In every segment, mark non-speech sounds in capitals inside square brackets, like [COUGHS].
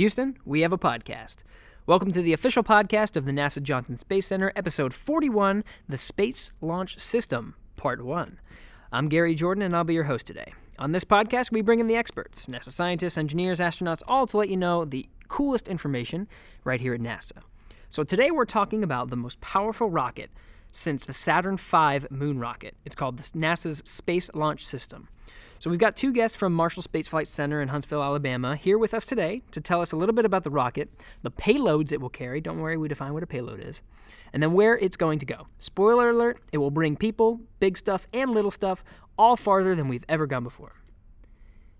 Houston, we have a podcast. Welcome to the official podcast of the NASA Johnson Space Center, episode 41 The Space Launch System, Part 1. I'm Gary Jordan, and I'll be your host today. On this podcast, we bring in the experts NASA scientists, engineers, astronauts, all to let you know the coolest information right here at NASA. So today we're talking about the most powerful rocket since the Saturn V moon rocket. It's called NASA's Space Launch System. So we've got two guests from Marshall Space Flight Center in Huntsville, Alabama, here with us today to tell us a little bit about the rocket, the payloads it will carry. Don't worry, we define what a payload is, and then where it's going to go. Spoiler alert: it will bring people, big stuff, and little stuff all farther than we've ever gone before.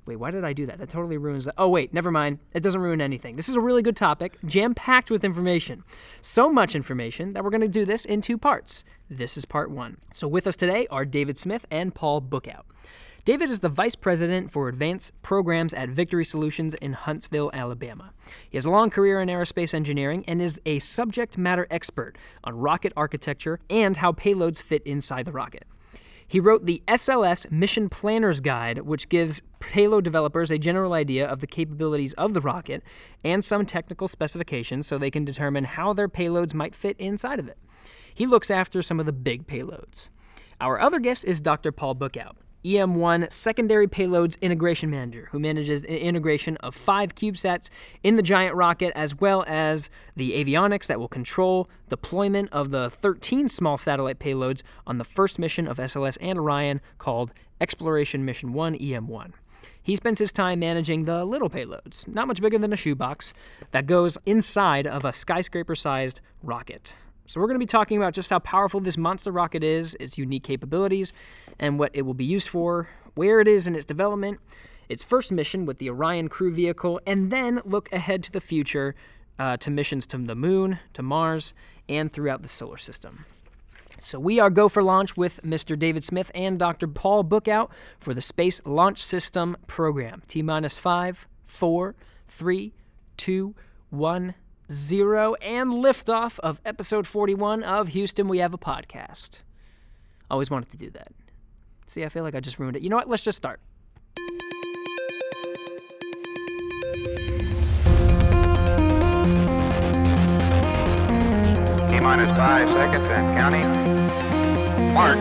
Wait, why did I do that? That totally ruins that. Oh, wait, never mind. It doesn't ruin anything. This is a really good topic, jam packed with information. So much information that we're going to do this in two parts. This is part one. So, with us today are David Smith and Paul Bookout. David is the Vice President for Advanced Programs at Victory Solutions in Huntsville, Alabama. He has a long career in aerospace engineering and is a subject matter expert on rocket architecture and how payloads fit inside the rocket. He wrote the SLS Mission Planner's Guide, which gives payload developers a general idea of the capabilities of the rocket and some technical specifications so they can determine how their payloads might fit inside of it. He looks after some of the big payloads. Our other guest is Dr. Paul Bookout. EM1 Secondary Payloads Integration Manager, who manages the integration of five CubeSats in the giant rocket, as well as the avionics that will control deployment of the 13 small satellite payloads on the first mission of SLS and Orion called Exploration Mission 1 EM1. He spends his time managing the little payloads, not much bigger than a shoebox, that goes inside of a skyscraper sized rocket. So, we're going to be talking about just how powerful this monster rocket is, its unique capabilities, and what it will be used for, where it is in its development, its first mission with the Orion crew vehicle, and then look ahead to the future uh, to missions to the moon, to Mars, and throughout the solar system. So, we are go for launch with Mr. David Smith and Dr. Paul Bookout for the Space Launch System program. T minus five, four, three, two, one zero, and liftoff of episode 41 of Houston We Have a Podcast. Always wanted to do that. See, I feel like I just ruined it. You know what? Let's just start. T minus five seconds and counting. Mark.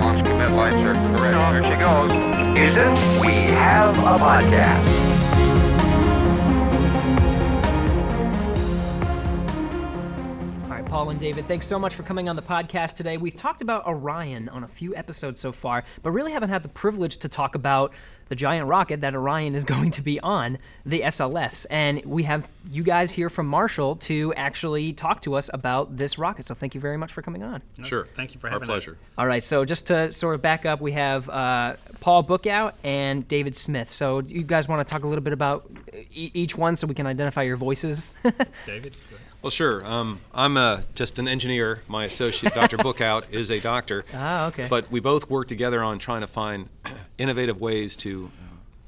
Launch commit lights are correct. There she goes. Houston, we have a podcast. Paul and David, thanks so much for coming on the podcast today. We've talked about Orion on a few episodes so far, but really haven't had the privilege to talk about the giant rocket that Orion is [LAUGHS] going to be on, the SLS. And we have you guys here from Marshall to actually talk to us about this rocket. So thank you very much for coming on. Sure. Thank you for Our having us. Our pleasure. All right, so just to sort of back up, we have uh, Paul Bookout and David Smith. So you guys want to talk a little bit about e- each one so we can identify your voices? [LAUGHS] David, go ahead. Well, sure. Um, I'm uh, just an engineer. My associate, Dr. [LAUGHS] Bookout, is a doctor. Ah, okay. But we both work together on trying to find [CLEARS THROAT] innovative ways to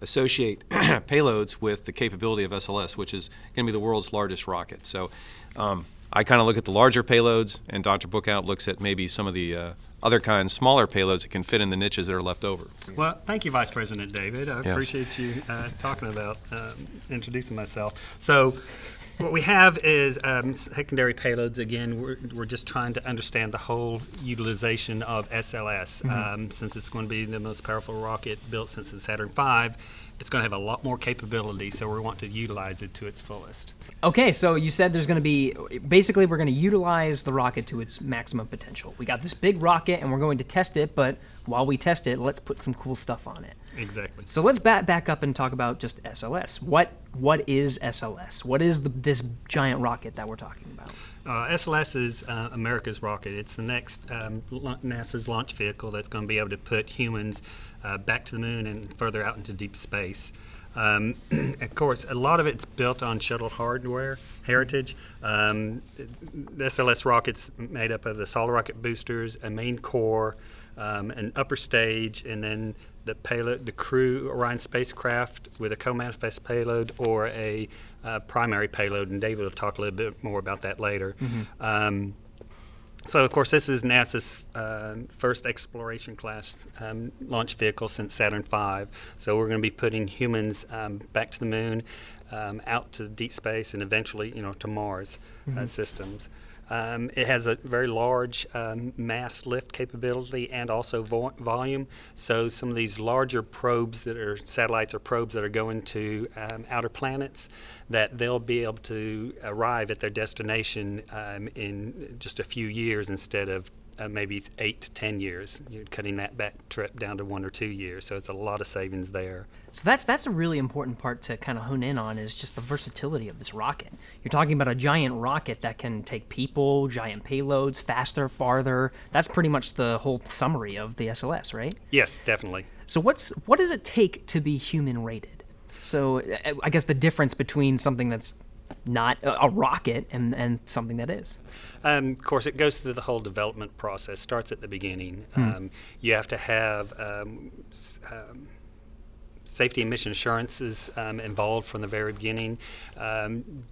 associate [CLEARS THROAT] payloads with the capability of SLS, which is going to be the world's largest rocket. So um, I kind of look at the larger payloads, and Dr. Bookout looks at maybe some of the uh, other kinds, smaller payloads that can fit in the niches that are left over. Well, thank you, Vice President David. I Yes. appreciate you uh, talking about um, introducing myself. So, what we have is um, secondary payloads. Again, we're, we're just trying to understand the whole utilization of SLS. Um, since it's going to be the most powerful rocket built since the Saturn V, it's going to have a lot more capability, so we want to utilize it to its fullest. Okay, so you said there's going to be basically we're going to utilize the rocket to its maximum potential. We got this big rocket and we're going to test it, but while we test it, let's put some cool stuff on it. Exactly. So let's back back up and talk about just SLS. What what is SLS? What is the, this giant rocket that we're talking about? Uh, SLS is uh, America's rocket. It's the next um, NASA's launch vehicle that's going to be able to put humans uh, back to the moon and further out into deep space. Um, [CLEARS THROAT] of course, a lot of it's built on shuttle hardware heritage. Um, the SLS rocket's made up of the solid rocket boosters, a main core, um, an upper stage, and then the payload, the crew Orion spacecraft with a co-manifest payload or a uh, primary payload. And David will talk a little bit more about that later. Um, So, of course, this is NASA's uh, first exploration class um, launch vehicle since Saturn V. So, we're going to be putting humans um, back to the moon, um, out to deep space, and eventually, you know, to Mars uh, systems. Um, it has a very large um, mass lift capability and also vo- volume. So some of these larger probes that are satellites or probes that are going to um, outer planets, that they'll be able to arrive at their destination um, in just a few years instead of uh, maybe eight to ten years. You're cutting that back trip down to one or two years. So it's a lot of savings there. So that's that's a really important part to kind of hone in on is just the versatility of this rocket. You're talking about a giant rocket that can take people, giant payloads, faster, farther. That's pretty much the whole summary of the SLS, right? Yes, definitely. So what's what does it take to be human rated? So uh, I guess the difference between something that's not a rocket and, and something that is. Um, of course, it goes through the whole development process. Starts at the beginning. Um, you have to have um, um, safety and mission assurances um, involved from the very beginning. Um,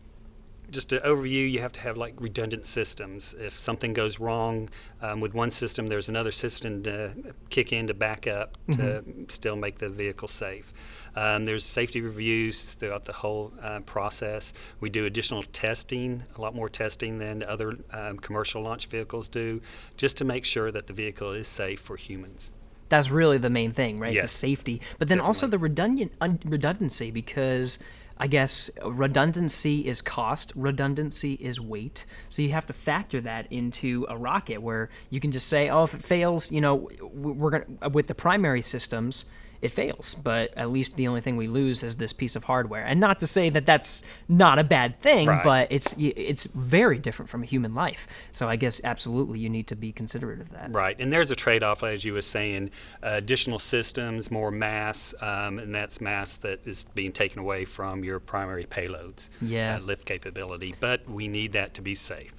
just an overview, you have to have like redundant systems. If something goes wrong um, with one system, there's another system to kick in to back up to still make the vehicle safe. Um, there's safety reviews throughout the whole uh, process. We do additional testing, a lot more testing than other um, commercial launch vehicles do, just to make sure that the vehicle is safe for humans. That's really the main thing, right? The safety, but then also the redundant un- redundancy because I guess redundancy is cost, redundancy is weight. So you have to factor that into a rocket where you can just say, "Oh, if it fails, you know, we're going to with the primary systems, it fails, but at least the only thing we lose is this piece of hardware." And not to say that that's not a bad thing, Right. but it's it's very different from a human life. So I guess absolutely you need to be considerate of that. Right, and there's a trade-off, as you were saying, uh, additional systems, more mass, um, and that's mass that is being taken away from your primary payloads, Yeah. uh, lift capability. But we need that to be safe.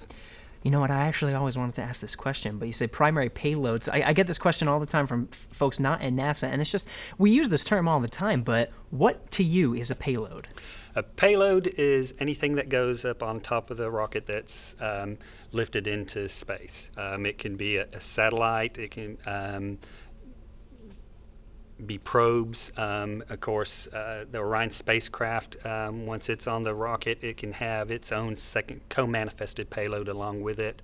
You know what? I actually always wanted to ask this question, but you say primary payloads. I, I get this question all the time from f- folks not at NASA, and it's just we use this term all the time. But what to you is a payload? A payload is anything that goes up on top of the rocket that's um, lifted into space. Um, it can be a, a satellite. It can um, be probes. Um, of course, uh, the Orion spacecraft, um, once it's on the rocket, it can have its own second co-manifested payload along with it.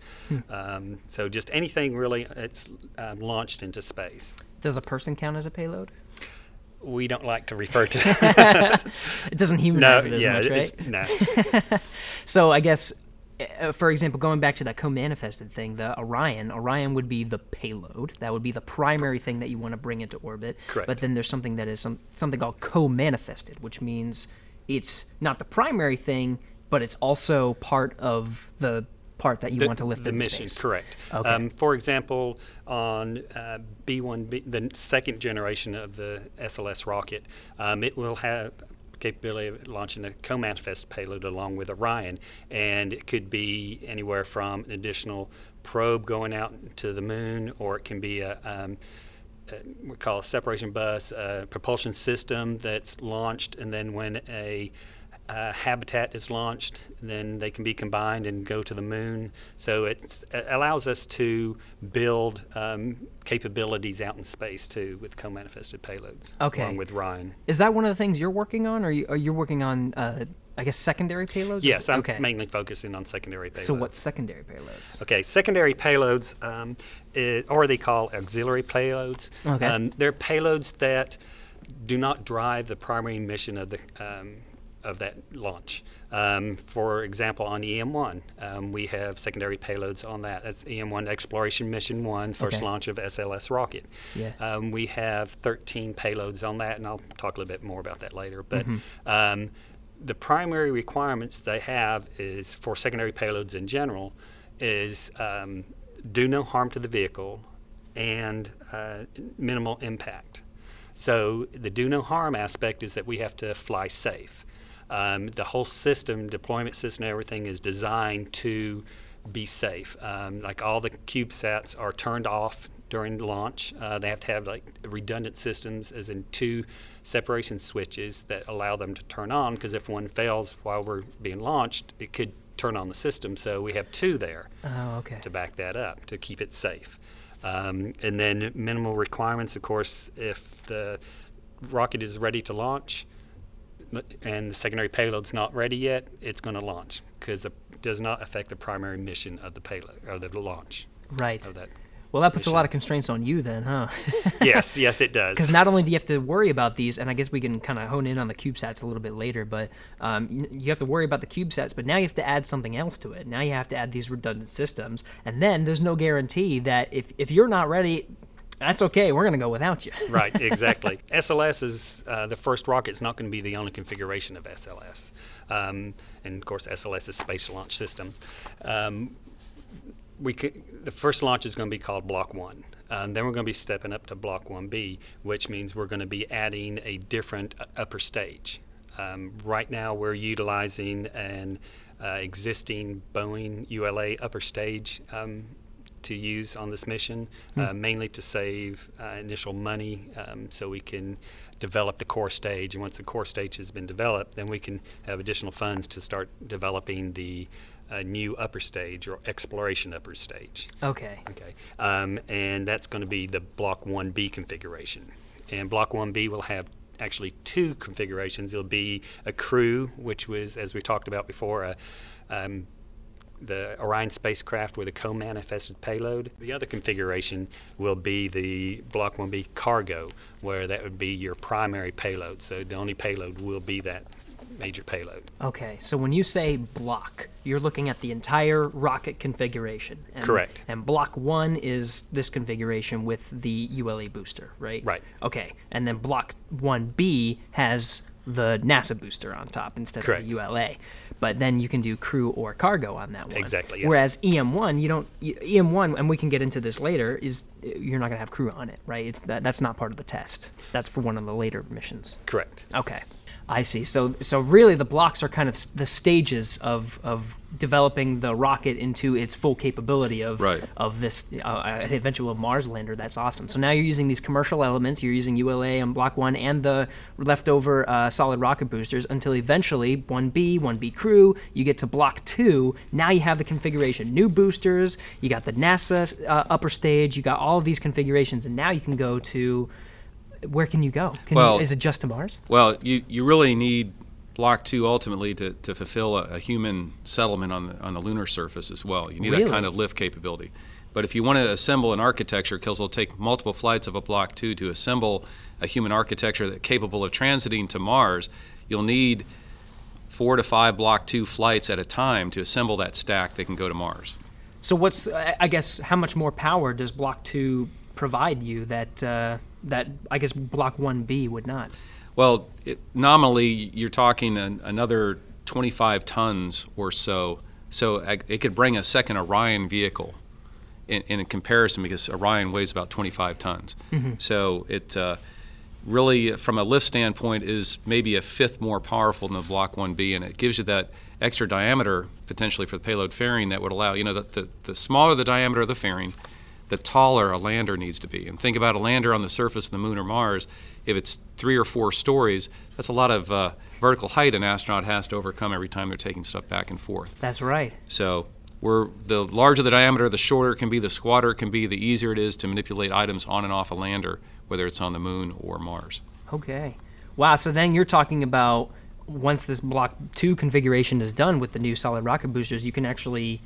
Um, so just anything really, it's um, launched into space. Does a person count as a payload? We don't like to refer to It [LAUGHS] [LAUGHS] It doesn't no, humanize it as yeah, much, right? no. [LAUGHS] So I guess, for example, going back to that co-manifested thing, the Orion, Orion would be the payload. That would be the primary thing that you want to bring into orbit. Correct. But then there's something that is some something called co-manifested, which means it's not the primary thing, but it's also part of the part that you the, want to lift the mission. space. Correct. Okay. Um, for example, on uh, B1B, the second generation of the SLS rocket, um, it will have capability of launching a co-manifest payload along with Orion, and it could be anywhere from an additional probe going out to the moon, or it can be a um, we call a separation bus, a propulsion system that's launched, and then when a uh, habitat is launched, then they can be combined and go to the moon. So it's, it allows us to build um, capabilities out in space too with co-manifested payloads. Okay. Along with Orion. Is that one of the things you're working on, or you, are you working on, uh, I guess, secondary payloads? Yes, I'm okay. mainly focusing on secondary payloads. So what's secondary payloads? Okay, secondary payloads, um, i- or they call auxiliary payloads. Okay. Um, they're payloads that do not drive the primary mission of the um, of that launch. Um, for example, on EM1, um, we have secondary payloads on that. That's EM1 Exploration Mission 1, first Okay. launch of SLS rocket. Yeah. Um, we have 13 payloads on that, and I'll talk a little bit more about that later. But Mm-hmm. um, the primary requirements they have is for secondary payloads in general is um, do no harm to the vehicle and uh, minimal impact. So the do no harm aspect is that we have to fly safe. Um, the whole system, deployment system, everything is designed to be safe. Um, like all the CubeSats are turned off during launch. Uh, they have to have like redundant systems, as in two separation switches that allow them to turn on. Because if one fails while we're being launched, it could turn on the system. So we have two there Oh, okay. to back that up to keep it safe. Um, and then minimal requirements, of course, if the rocket is ready to launch and the secondary payload's not ready yet, it's going to launch because it does not affect the primary mission of the payload or the launch Right. of that. Well, that puts a lot of constraints on you then, huh? [LAUGHS] yes, yes, it does. Because not only do you have to worry about these, and I guess we can kind of hone in on the CubeSats a little bit later, but um, you, you have to worry about the CubeSats, but now you have to add something else to it. Now you have to add these redundant systems, and then there's no guarantee that if, if you're not ready, that's okay. We're going to go without you. [LAUGHS] right, exactly. [LAUGHS] SLS is uh, the first rocket. It's not going to be the only configuration of SLS, um, and of course, SLS is Space Launch System. Um, we could, the first launch is going to be called Block One. Um, then we're going to be stepping up to Block One B, which means we're going to be adding a different uh, upper stage. Um, right now, we're utilizing an uh, existing Boeing ULA upper stage um, to use on this mission, uh, mainly to save uh, initial money um, so we can develop the core stage. And once the core stage has been developed, then we can have additional funds to start developing the uh, new upper stage or exploration upper stage. Okay. Okay. Um, and that's going to be the Block 1B configuration. And Block 1B will have actually two configurations. It'll be a crew, which was, as we talked about before, a, um, the Orion spacecraft with a co-manifested payload. The other configuration will be the Block 1B cargo, where that would be your primary payload. So the only payload will be that major payload. Okay, so when you say block, you're looking at the entire rocket configuration. And, Correct. And block one is this configuration with the ULA booster, right? Right. Okay, and then block 1B has the NASA booster on top instead Correct. of the ULA. But then you can do crew or cargo on that one. Exactly, yes. Whereas EM1, you don't E- EM1, and we can get into this later, is you're not gonna have crew on it, right? It's that that's not part of the test. That's for one of the later missions. Correct. Okay, I see. So so really, the blocks are kind of the stages of of developing the rocket into its full capability of Right. of this uh, eventual Mars lander. That's awesome. So now you're using these commercial elements. You're using ULA on Block One and the leftover uh, solid rocket boosters until eventually 1B, 1B crew. You get to Block Two. Now you have the configuration, new boosters. You got the NASA uh, upper stage. You got all of these configurations, and now you can go to. Where can you go? Can Well- you, is it just to Mars? Well, you, you really need Block 2 ultimately to, to fulfill a, a human settlement on the, on the lunar surface as well. You need Really? that kind of lift capability. But if you want to assemble an architecture, because it'll take multiple flights of a Block 2 to assemble a human architecture that's capable of transiting to Mars, you'll need four to five Block 2 flights at a time to assemble that stack that can go to Mars. So what's I I guess how much more power does Block Two provide you that uh, that I guess Block One B would not? Well, it, nominally, you're talking an, another 25 tons or so. So it could bring a second Orion vehicle in, in comparison because Orion weighs about 25 tons. So it uh, really, from a lift standpoint, is maybe a fifth more powerful than the Block 1B, and it gives you that extra diameter potentially for the payload fairing that would allow, you know, the, the, the smaller the diameter of the fairing, the taller a lander needs to be. And think about a lander on the surface of the moon or Mars. If it's three or four stories, that's a lot of uh, vertical height an astronaut has to overcome every time they're taking stuff back and forth. That's right. So we're, the larger the diameter, the shorter it can be, the squatter it can be, the easier it is to manipulate items on and off a lander, whether it's on the moon or Mars. Okay. Wow. So then you're talking about once this Block Two configuration is done with the new solid rocket boosters, you can actually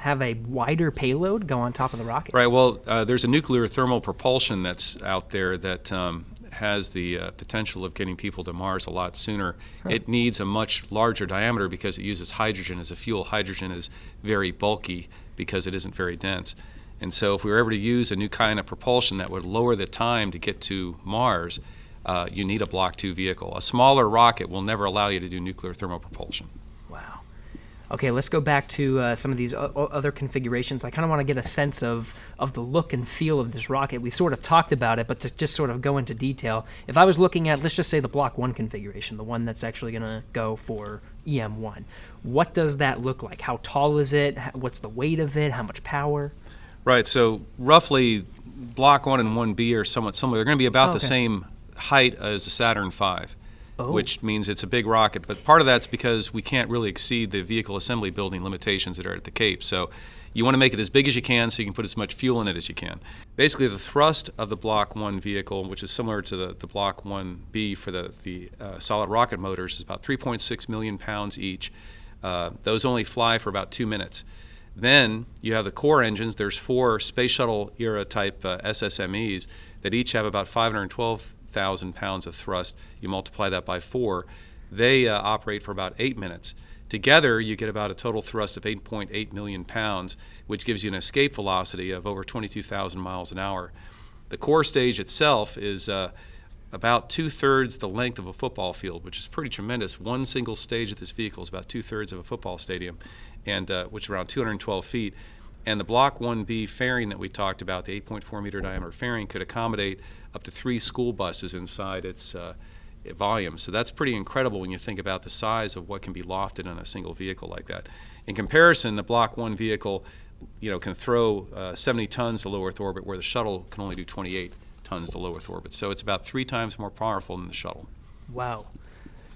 have a wider payload go on top of the rocket. Right. Well, uh, there's a nuclear thermal propulsion that's out there that um, has the uh, potential of getting people to Mars a lot sooner. It needs a much larger diameter because it uses hydrogen as a fuel. Hydrogen is very bulky because it isn't very dense. And so, if we were ever to use a new kind of propulsion that would lower the time to get to Mars, uh, you need a Block 2 vehicle. A smaller rocket will never allow you to do nuclear thermal propulsion. Okay, let's go back to uh, some of these o- other configurations. I kind of want to get a sense of, of the look and feel of this rocket. We sort of talked about it, but to just sort of go into detail, if I was looking at, let's just say the Block 1 configuration, the one that's actually going to go for EM1, what does that look like? How tall is it? What's the weight of it? How much power? Right. So roughly, Block One and One B are somewhat similar. They're going to be about Oh, the same height as the Saturn V. Oh. which means it's a big rocket. But part of that's because we can't really exceed the vehicle assembly building limitations that are at the Cape. So you want to make it as big as you can so you can put as much fuel in it as you can. Basically, the thrust of the Block 1 vehicle, which is similar to the, the Block 1B for the, the uh, solid rocket motors, is about 3.6 million pounds each. Uh, those only fly for about two minutes. Then you have the core engines. There's four space shuttle era type uh, SSMEs that each have about 512,000 pounds of thrust. You multiply that by four, they uh, operate for about eight minutes. Together, you get about a total thrust of 8.8 million pounds, which gives you an escape velocity of over 22,000 miles an hour. The core stage itself is uh, about two thirds the length of a football field, which is pretty tremendous. One single stage of this vehicle is about two thirds of a football stadium, and uh, which is around 212 feet. And the Block 1B fairing that we talked about, the 8.4 meter diameter fairing, could accommodate up to three school buses inside its uh, volume. So that's pretty incredible when you think about the size of what can be lofted on a single vehicle like that. In comparison, the Block 1 vehicle, you know, can throw uh, 70 tons to low Earth orbit, where the shuttle can only do 28 tons to low Earth orbit. So it's about three times more powerful than the shuttle. Wow.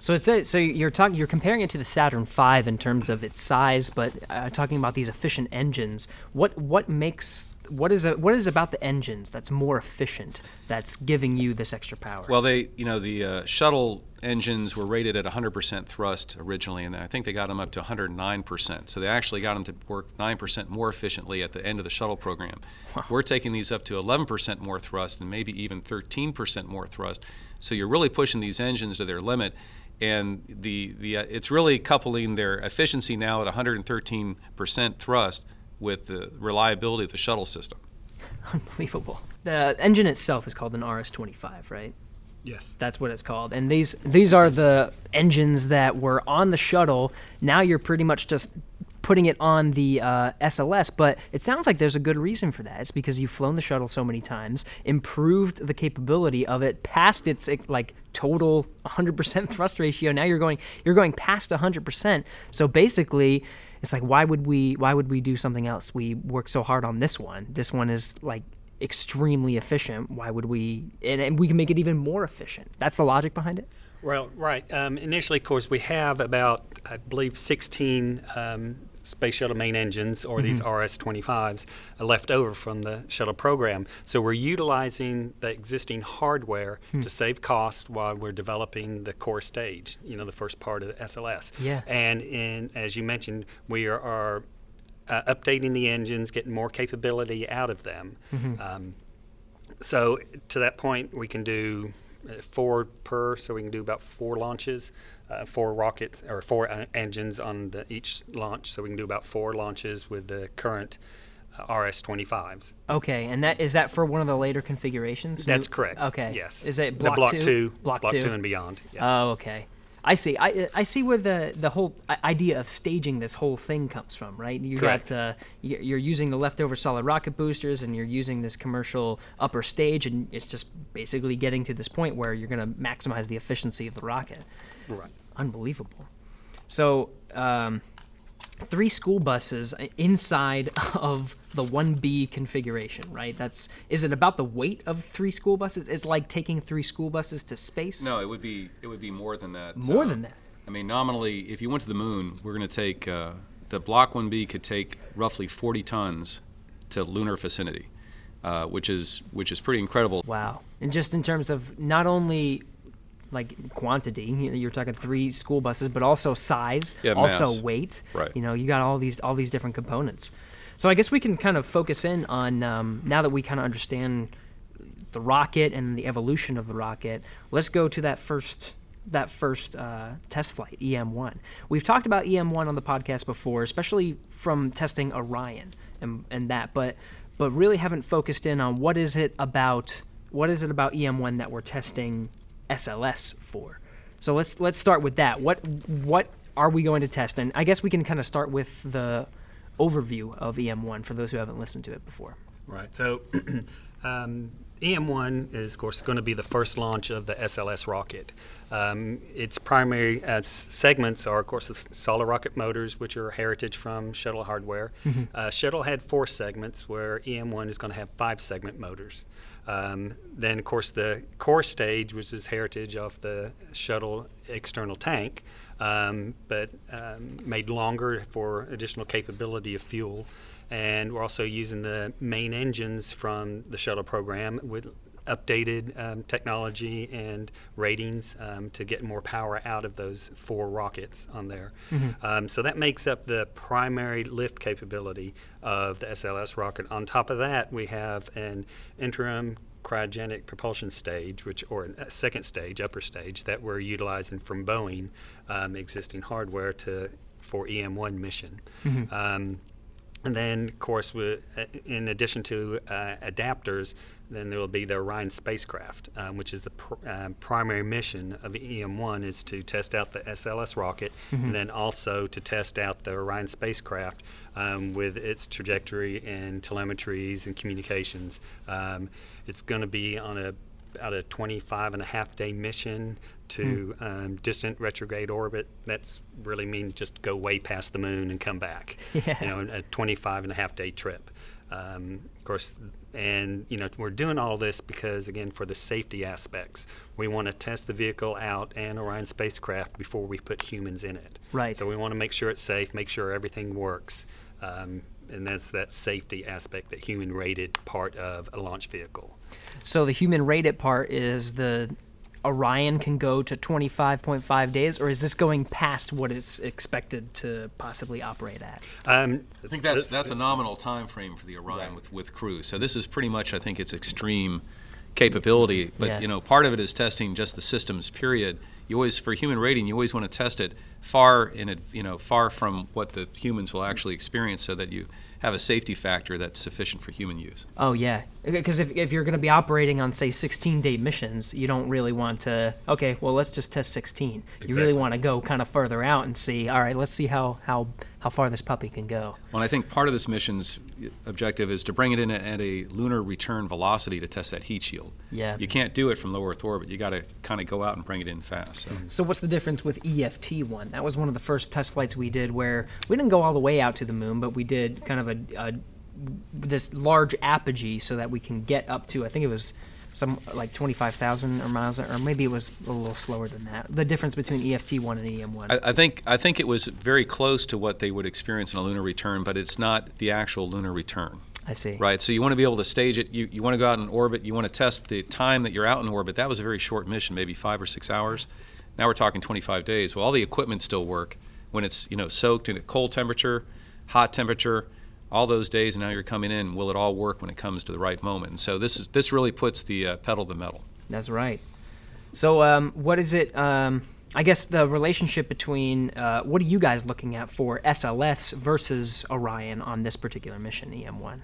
So it's a, so you're talking you're comparing it to the Saturn V in terms of its size, but uh, talking about these efficient engines. What what makes what is it, what is about the engines that's more efficient that's giving you this extra power? Well, they, you know, the uh, shuttle engines were rated at 100% thrust originally, and I think they got them up to 109%. So they actually got them to work 9% more efficiently at the end of the shuttle program. We're taking these up to 11% more thrust and maybe even 13% more thrust. So you're really pushing these engines to their limit. And the, the uh, it's really coupling their efficiency now at 113% thrust with the reliability of the shuttle system. Unbelievable. The engine itself is called an RS-25, right? Yes. That's what it's called. And these these are the engines that were on the shuttle. Now you're pretty much just putting it on the uh, SLS, but it sounds like there's a good reason for that. It's because you've flown the shuttle so many times, improved the capability of it past its like total 100% thrust ratio. Now you're going you're going past 100%. So basically, it's like why would we why would we do something else? We work so hard on this one. This one is like extremely efficient. Why would we? And, and we can make it even more efficient. That's the logic behind it. Well, right. Um, initially, of course, we have about, I believe, 16 um, space shuttle main engines, or these RS-25s, uh, left over from the shuttle program. So we're utilizing the existing hardware to save cost while we're developing the core stage. You know, the first part of the SLS. Yeah. And in, as you mentioned, we are. are uh, updating the engines, getting more capability out of them. Um, so to that point, we can do uh, four per, so we can do about four launches, uh, four rockets or four uh, engines on the, each launch. So we can do about four launches with the current uh, RS-25s. Okay, and that is that for one of the later configurations? That's correct. Okay. Yes. Is it block, block two? two? Block, block two. two and beyond. Yes. Oh, okay. I see. I I see where the the whole idea of staging this whole thing comes from, right? You Correct. got uh, you're using the leftover solid rocket boosters, and you're using this commercial upper stage, and it's just basically getting to this point where you're going to maximize the efficiency of the rocket. Right. Unbelievable. So, um, three school buses inside [LAUGHS] of the 1B configuration, right? That's is it about the weight of three school buses? It's like taking three school buses to space. No, it would be it would be more than that. More Uh, than that. I mean, nominally, if you went to the moon, we're going to take uh, the Block 1B could take roughly 40 tons to lunar vicinity, uh, which is which is pretty incredible. Wow. And just in terms of not only like quantity, you- you're talking three school buses, but also size, Yeah, also mass. weight. Right. You know, you got all these all these different components. So I guess we can kind of focus in on um, now that we kind of understand the rocket and the evolution of the rocket. Let's go to that first that first uh, test flight, EM1. We've talked about EM1 on the podcast before, especially from testing Orion and, and that, but but really haven't focused in on what is it about what is it about EM1 that we're testing SLS for. So let's let's start with that. What what are we going to test? And I guess we can kind of start with the overview of EM1 for those who haven't listened to it before. Right. So, [CLEARS THROAT] um, EM1 is, of course, going to be the first launch of the SLS rocket. Um, its primary uh, segments are, of course, the solid rocket motors, which are heritage from shuttle hardware. Uh, shuttle had four segments, where EM1 is going to have five segment motors. Um, then, of course, the core stage, which is heritage of the shuttle external tank, um, but um, made longer for additional capability of fuel. And we're also using the main engines from the shuttle program with updated um, technology and ratings um, to get more power out of those four rockets on there. Um, so that makes up the primary lift capability of the SLS rocket. On top of that, we have an interim cryogenic propulsion stage, which or a second stage, upper stage that we're utilizing from Boeing, um, existing hardware to for EM1 mission. Um, and then, of course, we, uh, in addition to uh, adapters, then there will be the Orion spacecraft, um, which is the pr- uh, primary mission of EM1 is to test out the SLS rocket, and then also to test out the Orion spacecraft um, with its trajectory and telemetries and communications. Um, it's going to be on a about a 25 and a half day mission to um, distant retrograde orbit. That's really means just go way past the moon and come back. [LAUGHS] Yeah. You know, a 25 and a half day trip. Um, of course, and you know we're doing all this because again for the safety aspects, we want to test the vehicle out and Orion spacecraft before we put humans in it. Right. So we want to make sure it's safe, make sure everything works. Um, and that's that safety aspect, that human rated part of a launch vehicle. So the human rated part is the Orion can go to 25.5 days, or is this going past what it's expected to possibly operate at? Um, I think that's that's a nominal time frame for the Orion with with crew. So this is pretty much I think its extreme capability. But Yeah. you know, part of it is testing just the systems. Period. You always for human rating, you always want to test it far in it, you know, far from what the humans will actually experience, so that you have a safety factor that's sufficient for human use. Oh yeah, because if, if you're going to be operating on say 16 day missions, you don't really want to. Okay, well let's just test 16. You really want to go kind of further out and see. All right, let's see how how how far this puppy can go. Well, I think part of this mission's objective is to bring it in at a lunar return velocity to test that heat shield. Yeah. You can't do it from low Earth orbit. You got to kind of go out and bring it in fast. So. So what's the difference with EFT one? That was one of the first test flights we did where we didn't go all the way out to the moon, but we did kind of a, a this large apogee so that we can get up to I think it was some like 25,000 or miles or maybe it was a little slower than that. The difference between EFT one and EM one. I, I think I think it was very close to what they would experience in a lunar return, but it's not the actual lunar return. I see. Right. So you want to be able to stage it. You, you want to go out in orbit. You want to test the time that you're out in orbit. That was a very short mission, maybe five or six hours. Now we're talking 25 days. Well, all the equipment still work when it's you know soaked in a cold temperature, hot temperature, all those days. And now you're coming in. Will it all work when it comes to the right moment? And so this is this really puts the uh, pedal to the metal. That's right. So, um, what is it? Um, I guess the relationship between uh, what are you guys looking at for SLS versus Orion on this particular mission, E EM1?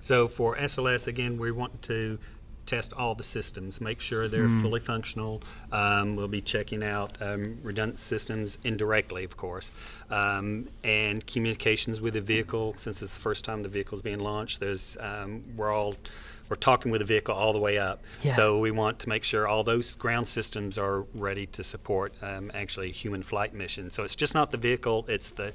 So for SLS, again, we want to test all the systems, make sure they're fully functional. Um, we'll be checking out um, redundant systems indirectly, of course, um, and communications with the vehicle. Since it's the first time the vehicle is being launched, there's um, we're all we're talking with the vehicle all the way up. Yeah. So we want to make sure all those ground systems are ready to support um, actually human flight missions. So it's just not the vehicle; it's the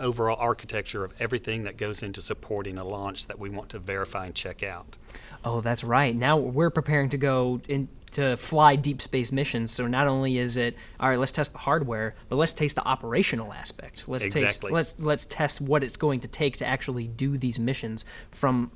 overall architecture of everything that goes into supporting a launch that we want to verify and check out. Oh, that's right. Now we're preparing to go in to fly deep space missions. So not only is it all right, let's test the hardware, but let's taste the operational aspect. Let's taste Exactly. let's let's test what it's going to take to actually do these missions from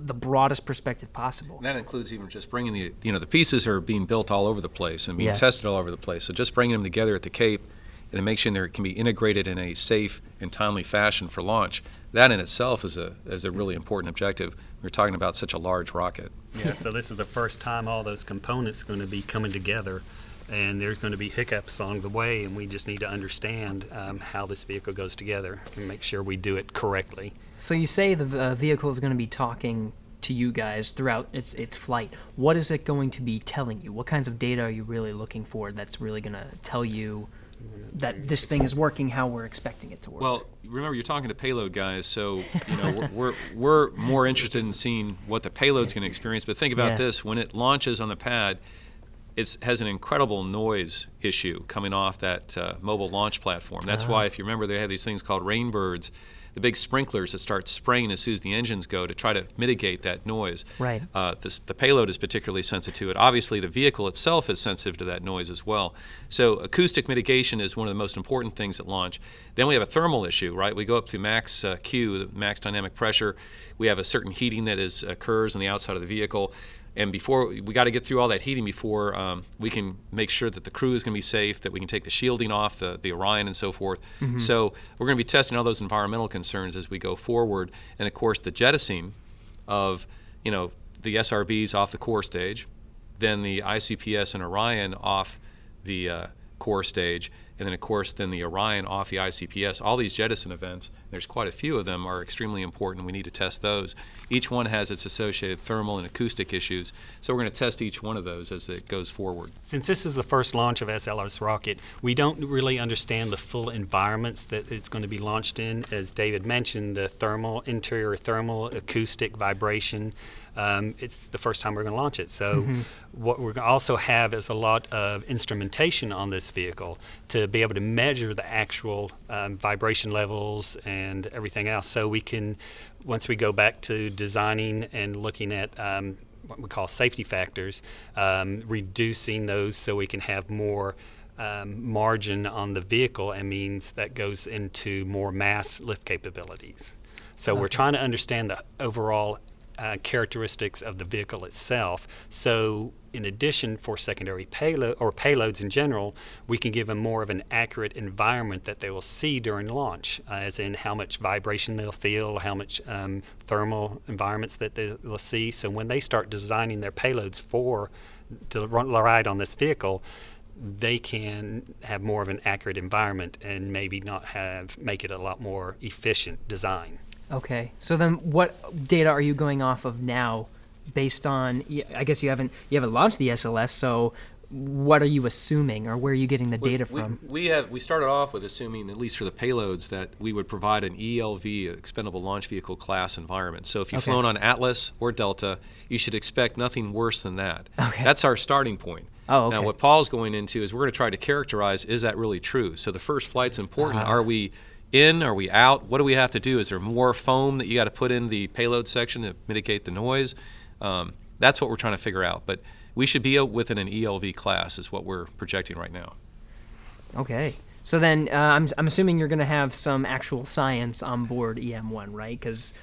the broadest perspective possible. And that includes even just bringing the, you know, the pieces are being built all over the place and being Yeah. tested all over the place. So just bringing them together at the Cape and then make sure they can be integrated in a safe and timely fashion for launch. That in itself is a is a really important objective. We're talking about such a large rocket. Yeah, so this is the first time all those components going to be coming together, and there's going to be hiccups along the way, and we just need to understand um, how this vehicle goes together and make sure we do it correctly. So you say the uh, vehicle is going to be talking to you guys throughout its its flight. What is it going to be telling you? What kinds of data are you really looking for that's really going to tell you that this thing is working how we're expecting it to work. Well, remember you're talking to payload guys, so you know we're, we're, we're more interested in seeing what the payload's going to experience. But think about Yeah. this: when it launches on the pad, it has an incredible noise issue coming off that uh, mobile launch platform. That's Ah. why, if you remember, they have these things called rainbirds, the big sprinklers that start spraying as soon as the engines go to try to mitigate that noise. Right. Uh, this, the payload is particularly sensitive to it. Obviously, the vehicle itself is sensitive to that noise as well. So, acoustic mitigation is one of the most important things at launch. Then we have a thermal issue, right? We go up to max uh, Q, the max dynamic pressure. We have a certain heating that is occurs on the outside of the vehicle. And before we got to get through all that heating before um, we can make sure that the crew is going to be safe, that we can take the shielding off the, the Orion and so forth. So we're going to be testing all those environmental concerns as we go forward, and of course the jettisoning of you know the SRBs off the core stage, then the ICPS and Orion off the uh, core stage, and then of course then the Orion off the ICPS. All these jettison events, there's quite a few of them, are extremely important. We need to test those. Each one has its associated thermal and acoustic issues, so we're going to test each one of those as it goes forward. Since this is the first launch of SLS rocket, we don't really understand the full environments that it's going to be launched in. As David mentioned, the thermal, interior thermal, acoustic, vibration. Um, it's the first time we're going to launch it. So, what we're going to also have is a lot of instrumentation on this vehicle to be able to measure the actual um, vibration levels and everything else. So we can, once we go back to designing and looking at um, what we call safety factors, um, reducing those so we can have more um, margin on the vehicle, and means that goes into more mass lift capabilities. So we're trying to understand the overall uh, characteristics of the vehicle itself. So, in addition, for secondary payload or payloads in general, we can give them more of an accurate environment that they will see during launch, uh, as in how much vibration they'll feel, how much um, thermal environments that they- they'll see. So, when they start designing their payloads for to run, ride on this vehicle, they can have more of an accurate environment and maybe not have make it a lot more efficient design. Okay. So then, what data are you going off of now, based on? I guess you haven't you haven't launched the SLS. So, what are you assuming, or where are you getting the data from? We have we started off with assuming, at least for the payloads, that we would provide an ELV, expendable launch vehicle class environment. So if you've Okay. flown on Atlas or Delta, you should expect nothing worse than that. Okay. That's our starting point. Oh, okay. Now what Paul's going into is we're going to try to characterize is that really true. So the first flight's important. Ah. Are we in? Are we out? What do we have to do? Is there more foam that you got to put in the payload section to mitigate the noise? Um, that's what we're trying to figure out. But we should be within an ELV class, is what we're projecting right now. Okay. So then, uh, I'm I'm assuming you're going to have some actual science on board EM1, right? Because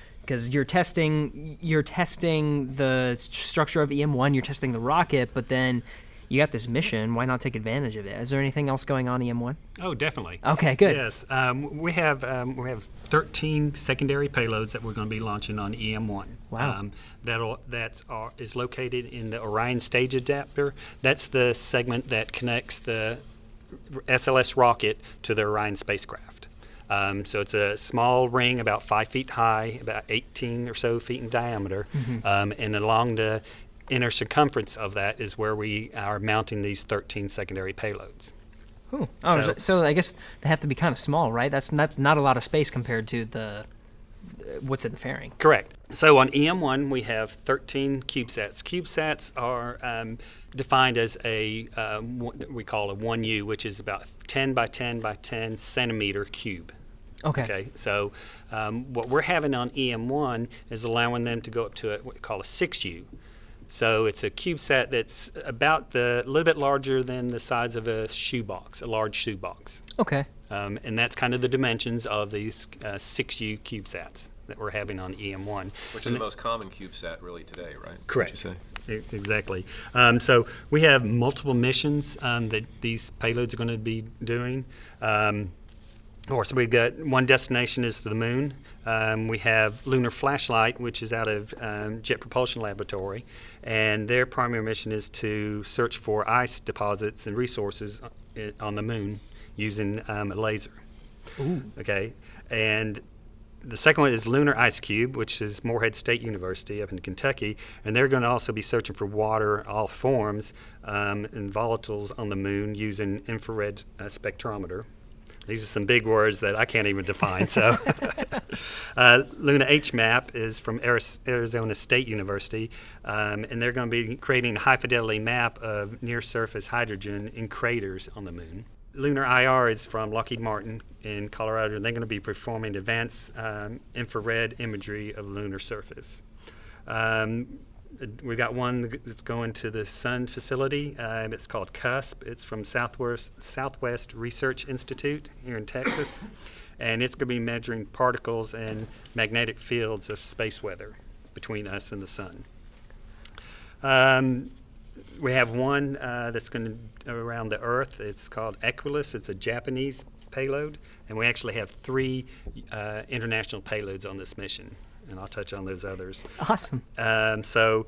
you're testing you're testing the structure of EM1, you're testing the rocket, but then you got this mission. Why not take advantage of it? Is there anything else going on EM1? Oh, definitely. Okay, good. Yes, um, we have um, we have 13 secondary payloads that we're going to be launching on EM1. Wow. Um, that'll that's are, is located in the Orion stage adapter. That's the segment that connects the SLS rocket to the Orion spacecraft. Um, so it's a small ring about five feet high, about 18 or so feet in diameter, um, and along the inner circumference of that is where we are mounting these 13 secondary payloads. Oh, so, So- I guess they have to be kind of small, right? That's that's not a lot of space compared to the what's in the fairing. Correct. So on EM1, we have 13 CubeSats. CubeSats are um, defined as a, um, we call a 1U, which is about 10 by 10 by 10 centimeter cube. Okay. Okay, so um, what we're having on EM1 is allowing them to go up to a, what we call a 6U. So it's a CubeSat that's about the a little bit larger than the size of a shoebox, a large shoebox. Okay. Um, and that's kind of the dimensions of these uh, 6U CubeSats that we're having on EM1. Which is the most common CubeSat really today, right? Correct. You say? Exactly. Um, so we have multiple missions um, that these payloads are going to be doing. Um, of course, we've got one destination is to the moon. Um, we have Lunar Flashlight, which is out of um, Jet Propulsion Laboratory, and their primary mission is to search for ice deposits and resources uh, on the moon using um, a laser. Okay, and the second one is Lunar Ice Cube, which is Morehead State University up in Kentucky, and they're going to also be searching for water, all forms, um, and volatiles on the moon using infrared uh, spectrometer. These are some big words that I can't even define. So, [LAUGHS] uh, LunaH-Map is from Arizona State University, um, and they're going to be creating a high fidelity map of near surface hydrogen in craters on the moon. Lunar IR is from Lockheed Martin in Colorado, and they're going to be performing advanced um, infrared imagery of lunar surface. Um, we got one that's going to the Sun facility. It's called CUSP. It's from Southwest Southwest Research Institute here in Texas, [COUGHS] and it's going to be measuring particles and magnetic fields of space weather between us and the Sun. Um, we have one uh, that's going to around the Earth. It's called EQUULEUS. It's a Japanese payload, and we actually have three uh, international payloads on this mission, and I'll touch on those others. Awesome. Um, so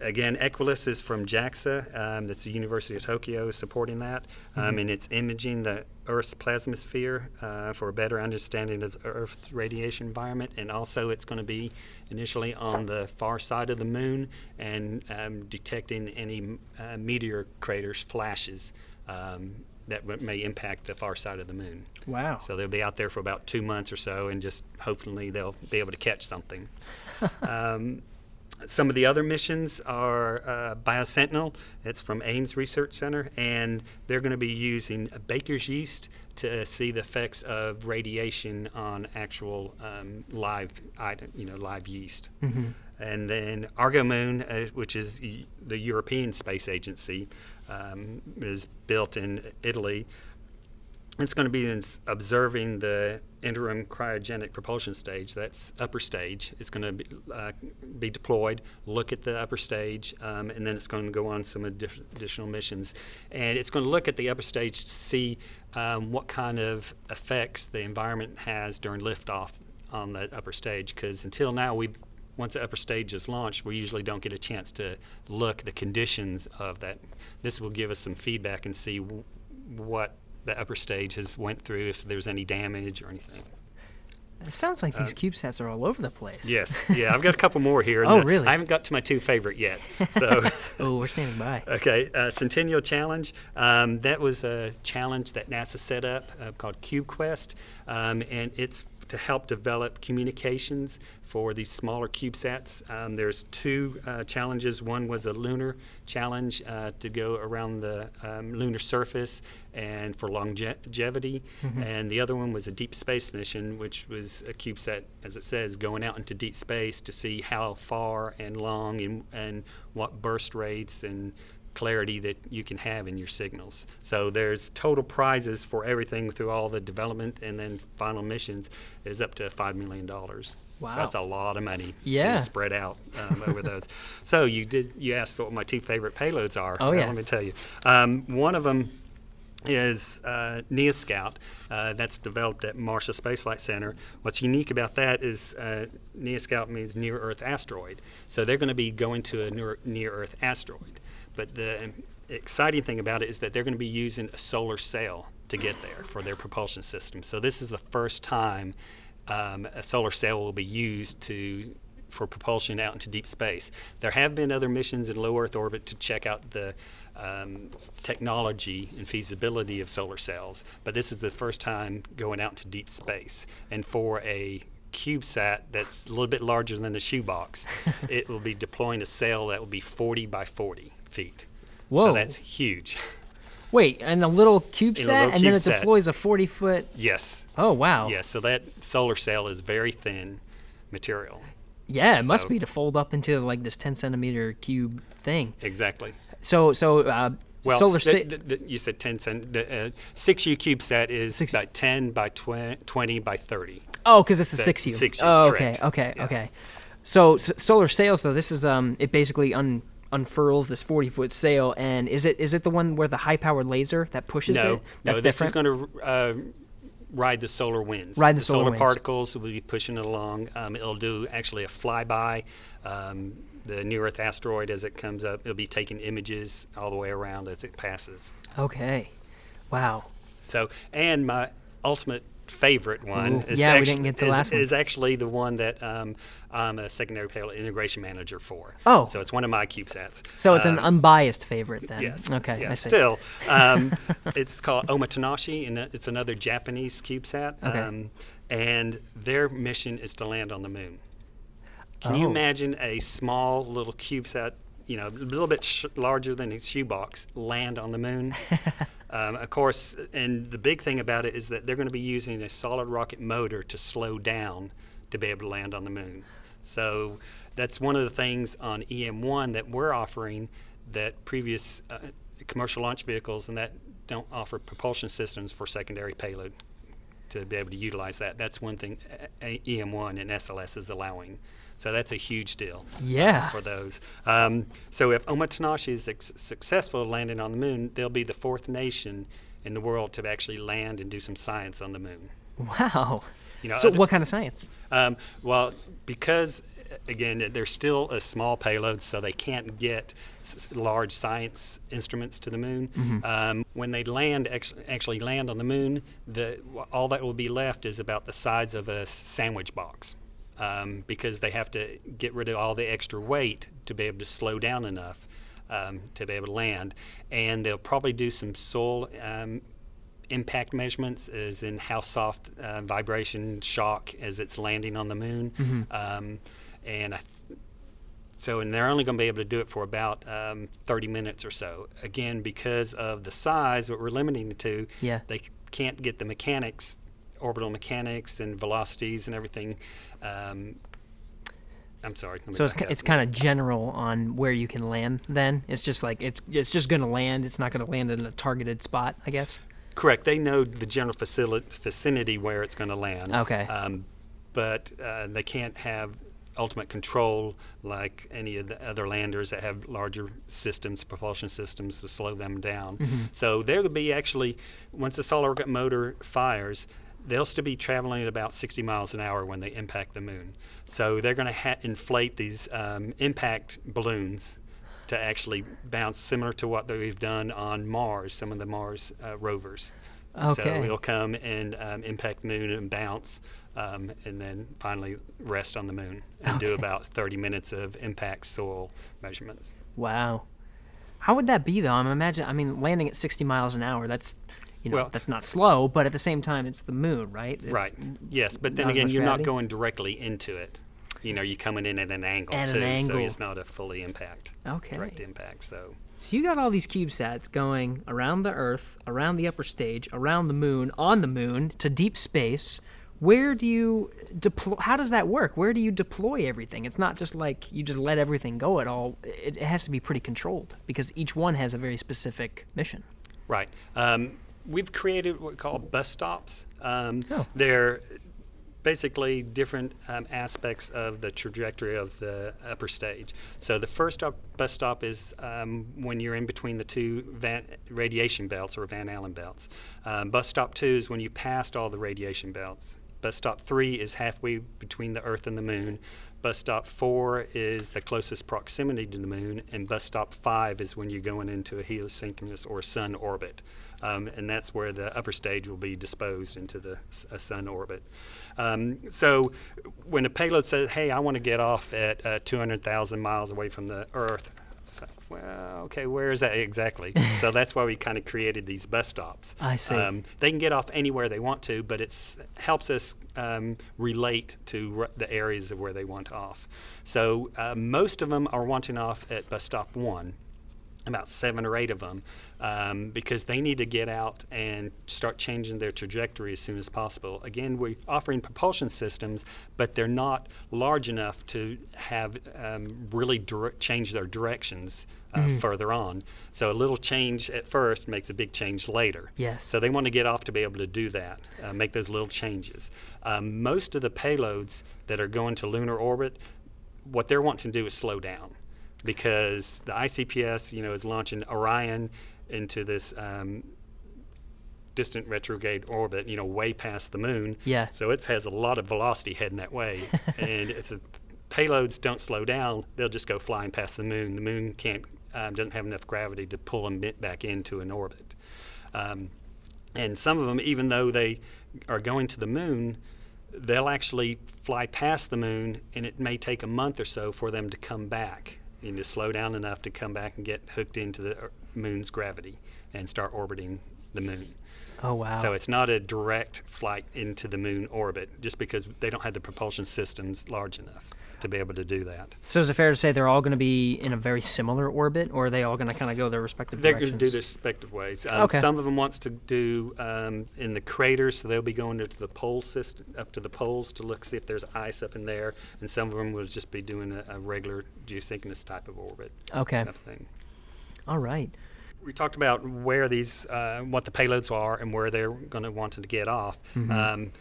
again, EQUULEUS is from JAXA. Um, that's the University of Tokyo supporting that, um, and it's imaging the Earth's plasmasphere uh, for a better understanding of the Earth's radiation environment, and also it's going to be initially on the far side of the moon and um, detecting any uh, meteor craters flashes. Um, that may impact the far side of the moon. Wow. So they'll be out there for about two months or so, and just hopefully they'll be able to catch something. [LAUGHS] um, some of the other missions are uh, BioSentinel. It's from Ames Research Center, and they're going to be using baker's yeast to see the effects of radiation on actual um, live, you know, live yeast. And then ArgoMoon, uh, which is the European Space Agency, um, is built in Italy. It's going to be in observing the interim cryogenic propulsion stage. That's upper stage. It's going to be, uh, be deployed, look at the upper stage, um, and then it's going to go on some addi- additional missions. And it's going to look at the upper stage to see um, what kind of effects the environment has during liftoff on that upper stage. Because until now, we've once the upper stage is launched, we usually don't get a chance to look the conditions of that. This will give us some feedback and see w- what the upper stage has went through, if there's any damage or anything. It sounds like these CubeSats are all over the place. Uh, Yes, yeah, I've got a couple more here. [LAUGHS] Oh, uh, really? I haven't got to my two favorite yet. So, [LAUGHS] [LAUGHS] Oh, we're standing by. okay, uh, Centennial Challenge. Um, that was a challenge that NASA set up uh, called CubeQuest, um, and it's to help develop communications for these smaller CubeSats. Um, there's two uh, challenges. One was a lunar challenge uh, to go around the um, lunar surface and for longevity, and the other one was a deep space mission, which was a CubeSat, as it says, going out into deep space to see how far and long and, and what burst rates and clarity that you can have in your signals. So there's total prizes for everything through all the development and then final missions is up to five million dollars. Wow. So that's a lot of money. Yeah. Spread out um, over those. [LAUGHS] So you did you asked what my two favorite payloads are. Oh, yeah. Let me tell you. Um, one of them is uh, NEA Scout. Uh, that's developed at Marshall Space Flight Center. What's unique about that is uh, NEA Scout means near Earth asteroid. So they're going to be going to a near, near Earth asteroid. But the exciting thing about it is that they're going to be using a solar sail to get there for their propulsion system. So this is the first time um, a solar sail will be used to for propulsion out into deep space. There have been other missions in low Earth orbit to check out the um, technology and feasibility of solar sails, but this is the first time going out into deep space. And for a CubeSat that's a little bit larger than a shoebox, [LAUGHS] it will be deploying a sail that will be 40 by 40 feet. Whoa. So that's huge. [LAUGHS] Wait, and a little CubeSat, little and then it CubeSat. deploys a 40 foot. Yes. Oh, wow. Yes. So that solar sail is very thin material. Yeah, it must be to fold up into like this 10 centimeter cube thing. Exactly. So, so uh, Well, solar the- the- the- you said 10 cent. The uh, 6U CubeSat is Six- about 10 by 20, 20 by 30. Oh, because it's a six U. 6U, Oh, okay, correct. okay, Yeah. okay. So, s solar sails though, this is um, it basically un- unfurls this forty foot sail, and is it is it the one where the high powered laser that pushes no, it? That's no, this different. is going to uh, ride the solar winds. Ride the solar solar winds. particles will be pushing it along. Um, it'll do actually a flyby. Um, the near Earth asteroid as it comes up, it'll be taking images all the way around as it passes. okay. Wow. So, and my ultimate favorite one. Ooh, is yeah, we didn't get the is, last one. is actually the one that um, I'm a secondary payload integration manager for. Oh. So it's one of my CubeSats. So it's an Um, unbiased favorite then. Yes. Okay, I see. Still, um, [LAUGHS] it's called OMOTENASHI, and it's another Japanese CubeSat. Okay. Um, and their mission is to land on the moon. Can you Oh. imagine a small little CubeSat, you know, a little bit sh- larger than a shoebox, land on the moon? [LAUGHS] um, of course, and the big thing about it is that they're going to be using a solid rocket motor to slow down to be able to land on the moon. So that's one of the things on EM1 that we're offering that previous uh, commercial launch vehicles and that don't offer propulsion systems for secondary payload to be able to utilize that. That's one thing uh, uh, EM1 and SLS is allowing. So that's a huge deal Yeah. for those. Um, so if OMOTENASHI is ex- successful landing on the moon, they'll be the fourth nation in the world to actually land and do some science on the moon. Wow. You know, so other- what kind of science? um, well, because uh, again, they're still a small payload, so they can't get s- large science instruments to the moon. Um, when they land, ex- actually land on the moon, the all that will be left is about the size of a sandwich box, um, because they have to get rid of all the extra weight to be able to slow down enough. Um, to be able to land, and they'll probably do some soil um, impact measurements as in how soft uh, vibration shock as it's landing on the moon um, and I th- so and they're only going to be able to do it for about um, 30 minutes or so again because of the size what we're limiting it to Yeah. they can't get the mechanics orbital mechanics and velocities and everything um, i'm sorry So it's, it's kind of general on where you can land. Then it's just like it's it's just going to land. It's not going to land in a targeted spot, I guess. Correct. They know the general facili- vicinity where it's going to land. Okay. Um, but uh, they can't have ultimate control like any of the other landers that have larger systems, propulsion systems to slow them down. So there would be actually, once the solid rocket motor fires, they'll still be traveling at about 60 miles an hour when they impact the moon. So they're going to ha- inflate these um, impact balloons to actually bounce similar to what we've done on Mars, some of the Mars uh, rovers. Okay. So it'll come and um, impact the moon and bounce, um, and then finally rest on the moon and do about 30 minutes of impact soil measurements. Wow. How would that be though? I'm imagine. I mean, landing at 60 miles an hour. That's you know Well- that's not slow, but at the same time, it's the moon, right? It's right. Yes, but then again, you're gravity. not going directly into it. You know, you're coming in at an angle At an too, so angle. it's not a fully impact. Okay. Direct impact. So. So you got all these CubeSats going around the Earth, around the upper stage, around the moon, on the moon to deep space. Where do you deploy? How does that work? Where do you deploy everything? It's not just like you just let everything go at all. It, it has to be pretty controlled because each one has a very specific mission. Right. Um, we've created what we call bus stops. Um, Oh. They're basically different um, aspects of the trajectory of the upper stage. So the first bus stop is um, when you're in between the two van, radiation belts or Van Allen belts. Um, bus stop two is when you passed all the radiation belts. Bus stop three is halfway between the Earth and the Moon. Bus stop four is the closest proximity to the Moon, and bus stop five is when you're going into a heliosynchronous or Sun orbit, um, and that's where the upper stage will be disposed into the Sun orbit. Um, so, when a payload says, "Hey, I want to get off at uh, 200,000 miles away from the Earth," it's like, well, okay, where is that exactly? [LAUGHS] so that's why we kind of created these bus stops. I see. Um, they can get off anywhere they want to, but it helps us um, relate to r- the areas of where they want off. So uh, most of them are wanting off at bus stop one, about seven or eight of them, um, because they need to get out and start changing their trajectory as soon as possible. Again, we're offering propulsion systems, but they're not large enough to have um, really dir- change their directions uh, further on. So a little change at first makes a big change later. Yes. So they want to get off to be able to do that, uh, make those little changes. Um, most of the payloads that are going to lunar orbit, what they're wanting to do is slow down because the ICPS, you know, is launching Orion into this um, distant retrograde orbit, you know, way past the moon. Yeah. So it has a lot of velocity heading that way. [LAUGHS] and if the payloads don't slow down, they'll just go flying past the moon. The moon can't um, doesn't have enough gravity to pull them back into an orbit. Um, And some of them, even though they are going to the moon, they'll actually fly past the moon, and it may take a month or so for them to come back. You need to slow down enough to come back and get hooked into the uh, moon's gravity and start orbiting the moon. Oh wow. So it's not a direct flight into the moon orbit, just because they don't have the propulsion systems large enough to be able to do that. So is it fair to say they're all going to be in a very similar orbit, or are they all going to kind of go their respective They're directions? going to do their respective ways. Um, Okay. Some of them wants to do um, in the craters, so they'll be going to the pole system, up to the poles to look see if there's ice up in there, and some of them will just be doing a, a regular geosynchronous type of orbit. Okay. Kind of thing. All right. we talked about where these, uh, what the payloads are, and where they're going to want to get off. Um,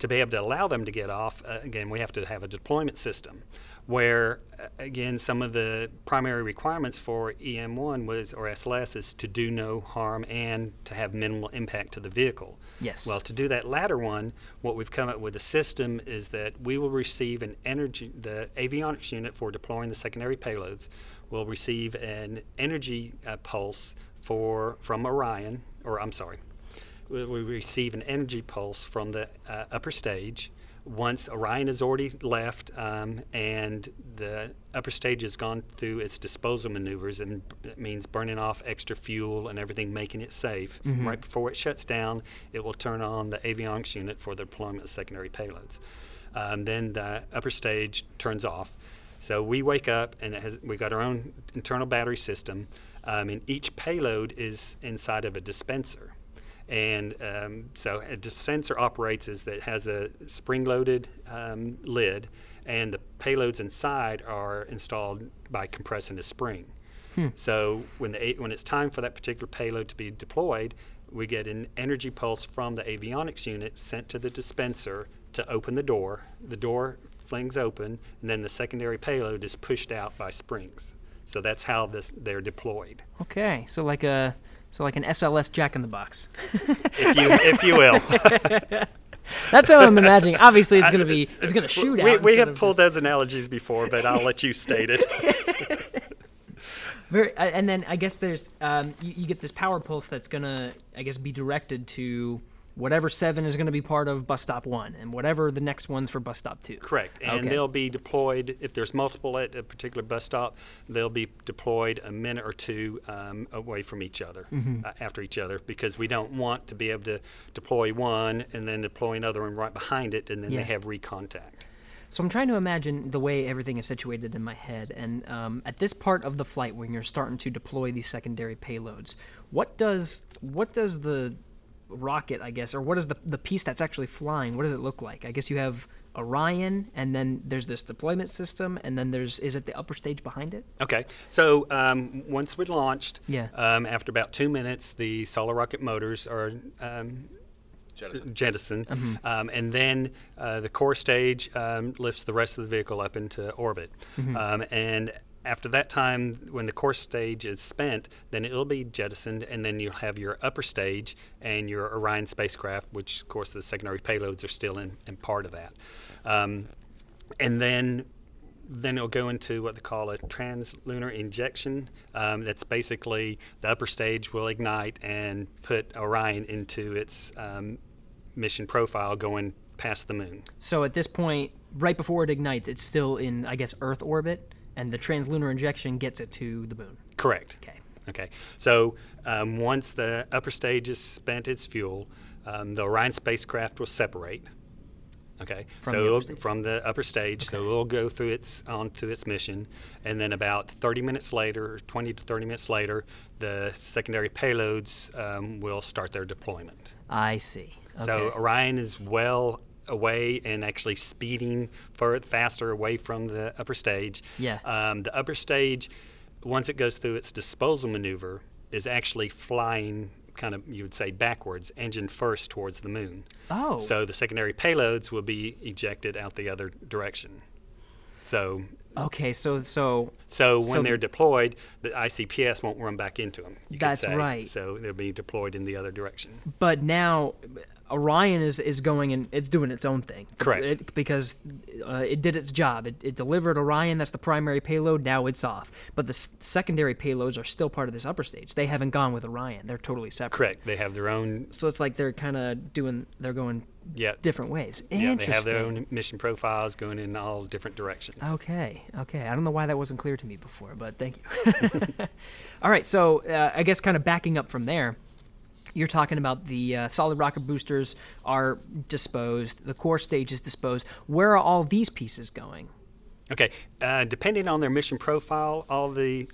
to be able to allow them to get off, uh, again, we have to have a deployment system. Where, uh, again, some of the primary requirements for EM1 was or SLS is to do no harm and to have minimal impact to the vehicle. Yes. Well, to do that latter one, what we've come up with a system is that we will receive an energy, the avionics unit for deploying the secondary payloads will receive an energy uh, pulse for from Orion, or I'm sorry, we, we receive an energy pulse from the uh, upper stage. Once Orion has already left um, and the upper stage has gone through its disposal maneuvers, and it means burning off extra fuel and everything, making it safe. Right before it shuts down, it will turn on the avionics unit for the deployment of secondary payloads. Um, then the upper stage turns off. So we wake up and it has, we've got our own internal battery system, um, and each payload is inside of a dispenser. And um, so a dispenser operates as that it has a spring-loaded um, lid, and the payloads inside are installed by compressing a spring. So when the when it's time for that particular payload to be deployed, we get an energy pulse from the avionics unit sent to the dispenser to open the door. The door flings open, and then the secondary payload is pushed out by springs. So that's how the, they're deployed, Okay. So like a so like an SLS Jack in the Box. if you if you will. [LAUGHS] That's how I'm imagining. Obviously, it's going to be it's going to shoot we, out. we have pulled just- those analogies before, but I'll let you state it. [LAUGHS] Very, uh, and then I guess there's um, you, you get this power pulse that's gonna I guess be directed to whatever seven is gonna be part of bus stop one, and whatever the next one's for bus stop two. Correct. And Okay. they'll be deployed, if there's multiple at a particular bus stop, they'll be deployed a minute or two um, away from each other, Mm-hmm. uh, after each other, because we don't want to be able to deploy one and then deploy another one right behind it, and then Yeah. they have recontact. So I'm trying to imagine the way everything is situated in my head, and um, at this part of the flight when you're starting to deploy these secondary payloads, what does what does the rocket, I guess, or what is the the piece that's actually flying? What does it look like? I guess you have Orion, and then there's this deployment system, and then there's is it the upper stage behind it? Okay, so um, once we're launched, Yeah. um, after about two minutes, the solid rocket motors are um, jettisoned, um, and then uh, the core stage um, lifts the rest of the vehicle up into orbit. Um, and after that time, when the core stage is spent, then it'll be jettisoned, and then you'll have your upper stage and your Orion spacecraft, which, of course, the secondary payloads are still in, in part of that. Um, and then then it'll go into what they call a translunar injection. Um, that's basically the upper stage will ignite and put Orion into its um, mission profile going past the moon. So at this point, right before it ignites, it's still in I guess Earth orbit, and the translunar injection gets it to the moon. Correct. Okay. Okay. So um, once the upper stage has spent its fuel, um, the Orion spacecraft will separate. Okay. From so the upper stage. from the upper stage, so it'll go through its on to its mission, and then about 30 minutes later, 20 to 30 minutes later, the secondary payloads um, will start their deployment. I see. Okay. So Orion is well away and actually speeding further, faster away from the upper stage. Yeah. Um, the upper stage, once it goes through its disposal maneuver, is actually flying kind of, you would say, backwards, engine first towards the moon. Oh. So the secondary payloads will be ejected out the other direction. So, okay, so so so when So- they're deployed, the ICPS won't run back into them. That's right. So they'll be deployed in the other direction. but now Orion is, is going and it's doing its own thing. Correct. It, because uh, it did its job. It, it delivered Orion. That's the primary payload. Now it's off. But the s- secondary payloads are still part of this upper stage. They haven't gone with Orion. They're totally separate. Correct. They have their own. So it's like they're kind of doing. They're going Yeah. different ways. Yeah, they have their own mission profiles going in all different directions. Okay, okay. I don't know why that wasn't clear to me before, but thank you. [LAUGHS] All right, so uh, I guess kind of backing up from there, you're talking about the uh, solid rocket boosters are disposed, the core stage is disposed. Where are all these pieces going? Okay, uh, depending on their mission profile, all the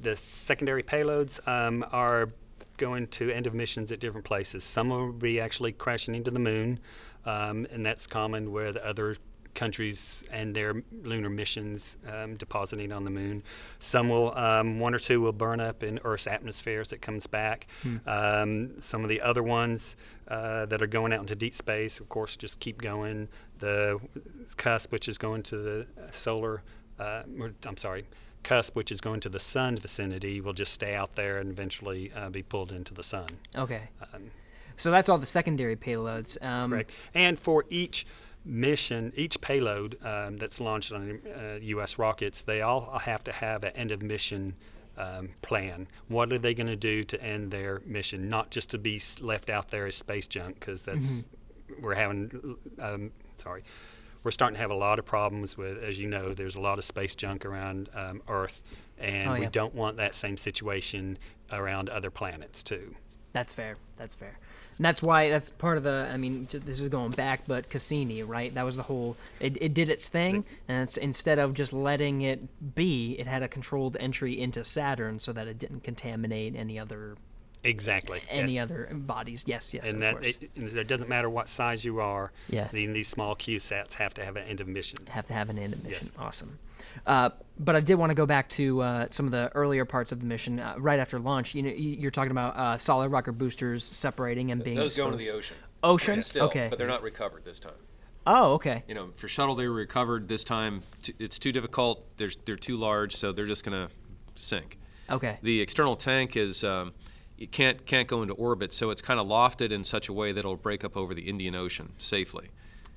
the secondary payloads um, are going to end of missions at different places. Some will be actually crashing into the moon, um, and that's common where the other countries and their lunar missions um, depositing on the moon. Some will, um, one or two will burn up in Earth's atmosphere as it comes back. Um, some of the other ones uh, that are going out into deep space, of course, just keep going. The CuSP, which is going to the solar, uh, or, I'm sorry, CuSP, which is going to the sun's vicinity, will just stay out there and eventually uh, be pulled into the sun. Okay. so that's all the secondary payloads. Um, Correct. And for each mission, each payload um, that's launched on uh, U.S. rockets, they all have to have an end of mission um, plan. What are they going to do to end their mission? Not just to be left out there as space junk, because that's we're having. Um, sorry. We're starting to have a lot of problems with, as you know, there's a lot of space junk around um, Earth, and Oh, we don't want that same situation around other planets too. That's fair. That's fair. And that's why that's part of the. I mean, this is going back, but Cassini, right? That was the whole. It, it did its thing, and it's instead of just letting it be, it had a controlled entry into Saturn so that it didn't contaminate any other Exactly. any yes. other bodies. Yes, yes, and that it, it doesn't matter what size you are. Yeah. the- these small CubeSats have to have an end of mission. have to have an end of mission. Yes. Awesome. Uh, but I did want to go back to uh, some of the earlier parts of the mission uh, right after launch. You know, you- you're talking about uh, solid rocket boosters separating and being Those go into the ocean. Ocean? Still, Okay. But they're not recovered this time. Oh, okay. You know, for shuttle they were recovered this time. It's too difficult. There's, they're too large, so they're just going to sink. Okay. The external tank is um, it can't can't go into orbit, so it's kind of lofted in such a way that it'll break up over the Indian Ocean safely.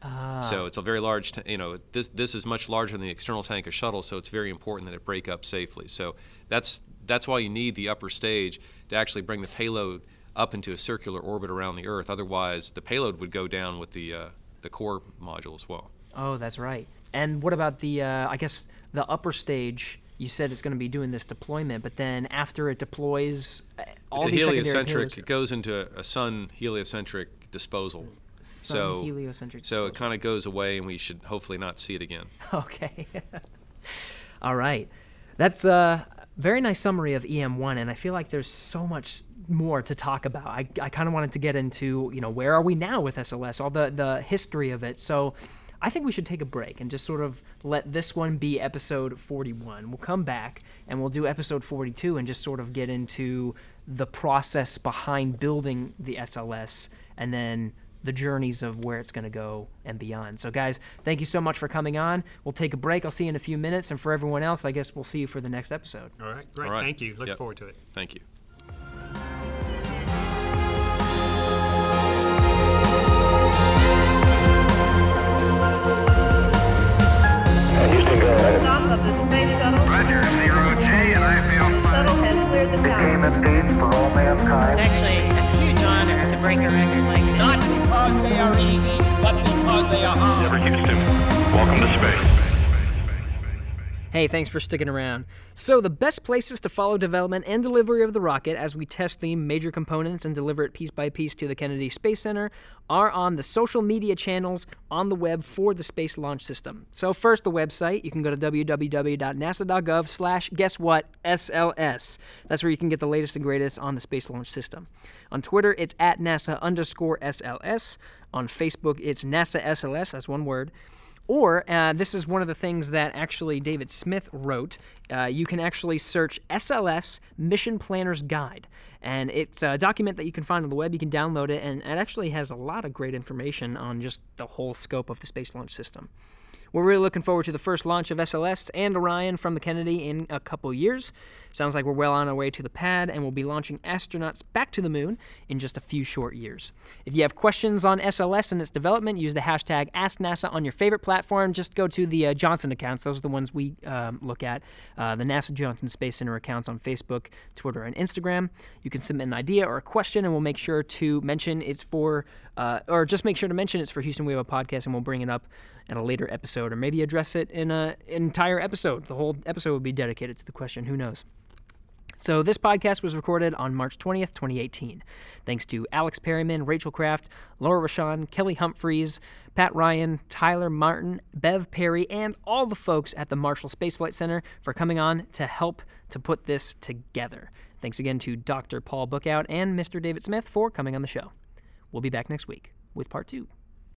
Ah. So it's a very large, ta- you know, this this is much larger than the external tank of shuttle, so it's very important that it break up safely. So that's that's why you need the upper stage to actually bring the payload up into a circular orbit around the Earth. Otherwise, the payload would go down with the uh, the core module as well. Oh, that's right. And what about the? Uh, I guess the upper stage. You said it's going to be doing this deployment, but then after it deploys, uh, all it's these heliocentric. It goes into a sun heliocentric disposal. Sun so heliocentric so it kind of goes away, and we should hopefully not see it again. [LAUGHS] Okay. [LAUGHS] All right. That's a very nice summary of EM1, and I feel like there's so much more to talk about. I, I kind of wanted to get into, you know, where are we now with SLS, all the, the history of it. So I think we should take a break and just sort of let this one be episode 41. We'll come back and we'll do episode 42 and just sort of get into the process behind building the SLS and then the journeys of where it's going to go and beyond. So, guys, thank you so much for coming on. We'll take a break. I'll see you in a few minutes. And for everyone else, I guess we'll see you for the next episode. All right, great. All right. Thank you. Looking Yep. forward to it. Thank you. Houston, go ahead. Stop of the space shuttle. Roger, zero G, and I feel Shuttle has cleared the tower. Became a feast for all mankind. actually a huge honor to break a record like this. Because they are easy, but because they are hard. Never Newman. Welcome to space. Hey, thanks for sticking around. So, the best places to follow development and delivery of the rocket as we test the major components and deliver it piece by piece to the Kennedy Space Center are on the social media channels on the web for the Space Launch System. So, first, the website. You can go to www.nasa.gov slash guess what? SLS. That's where you can get the latest and greatest on the Space Launch System. On Twitter, it's at NASA underscore SLS. On Facebook, it's NASA SLS. That's one word. Or uh, this is one of the things that actually David Smith wrote. Uh, you can actually search SLS Mission Planner's Guide. And it's a document that you can find on the web. You can download it, and it actually has a lot of great information on just the whole scope of the Space Launch System. We're really looking forward to the first launch of SLS and Orion from the Kennedy in a couple years. Sounds like we're well on our way to the pad, and we'll be launching astronauts back to the moon in just a few short years. If you have questions on SLS and its development, use the hashtag AskNASA on your favorite platform. Just go to the uh, Johnson accounts; those are the ones we um, look at. Uh, the NASA Johnson Space Center accounts on Facebook, Twitter, and Instagram. You can submit an idea or a question, and we'll make sure to mention it's for, uh, or just make sure to mention it's for Houston We Have a Podcast, and we'll bring it up in a later episode, or maybe address it in an entire episode. The whole episode would be dedicated to the question. Who knows? So, this podcast was recorded on March 20th, 2018. Thanks to Alex Perryman, Rachel Kraft, Laura Rashawn, Kelly Humphries, Pat Ryan, Tyler Martin, Bev Perry, and all the folks at the Marshall Space Flight Center for coming on to help to put this together. Thanks again to Dr. Paul Bookout and Mr. David Smith for coming on the show. We'll be back next week with part two.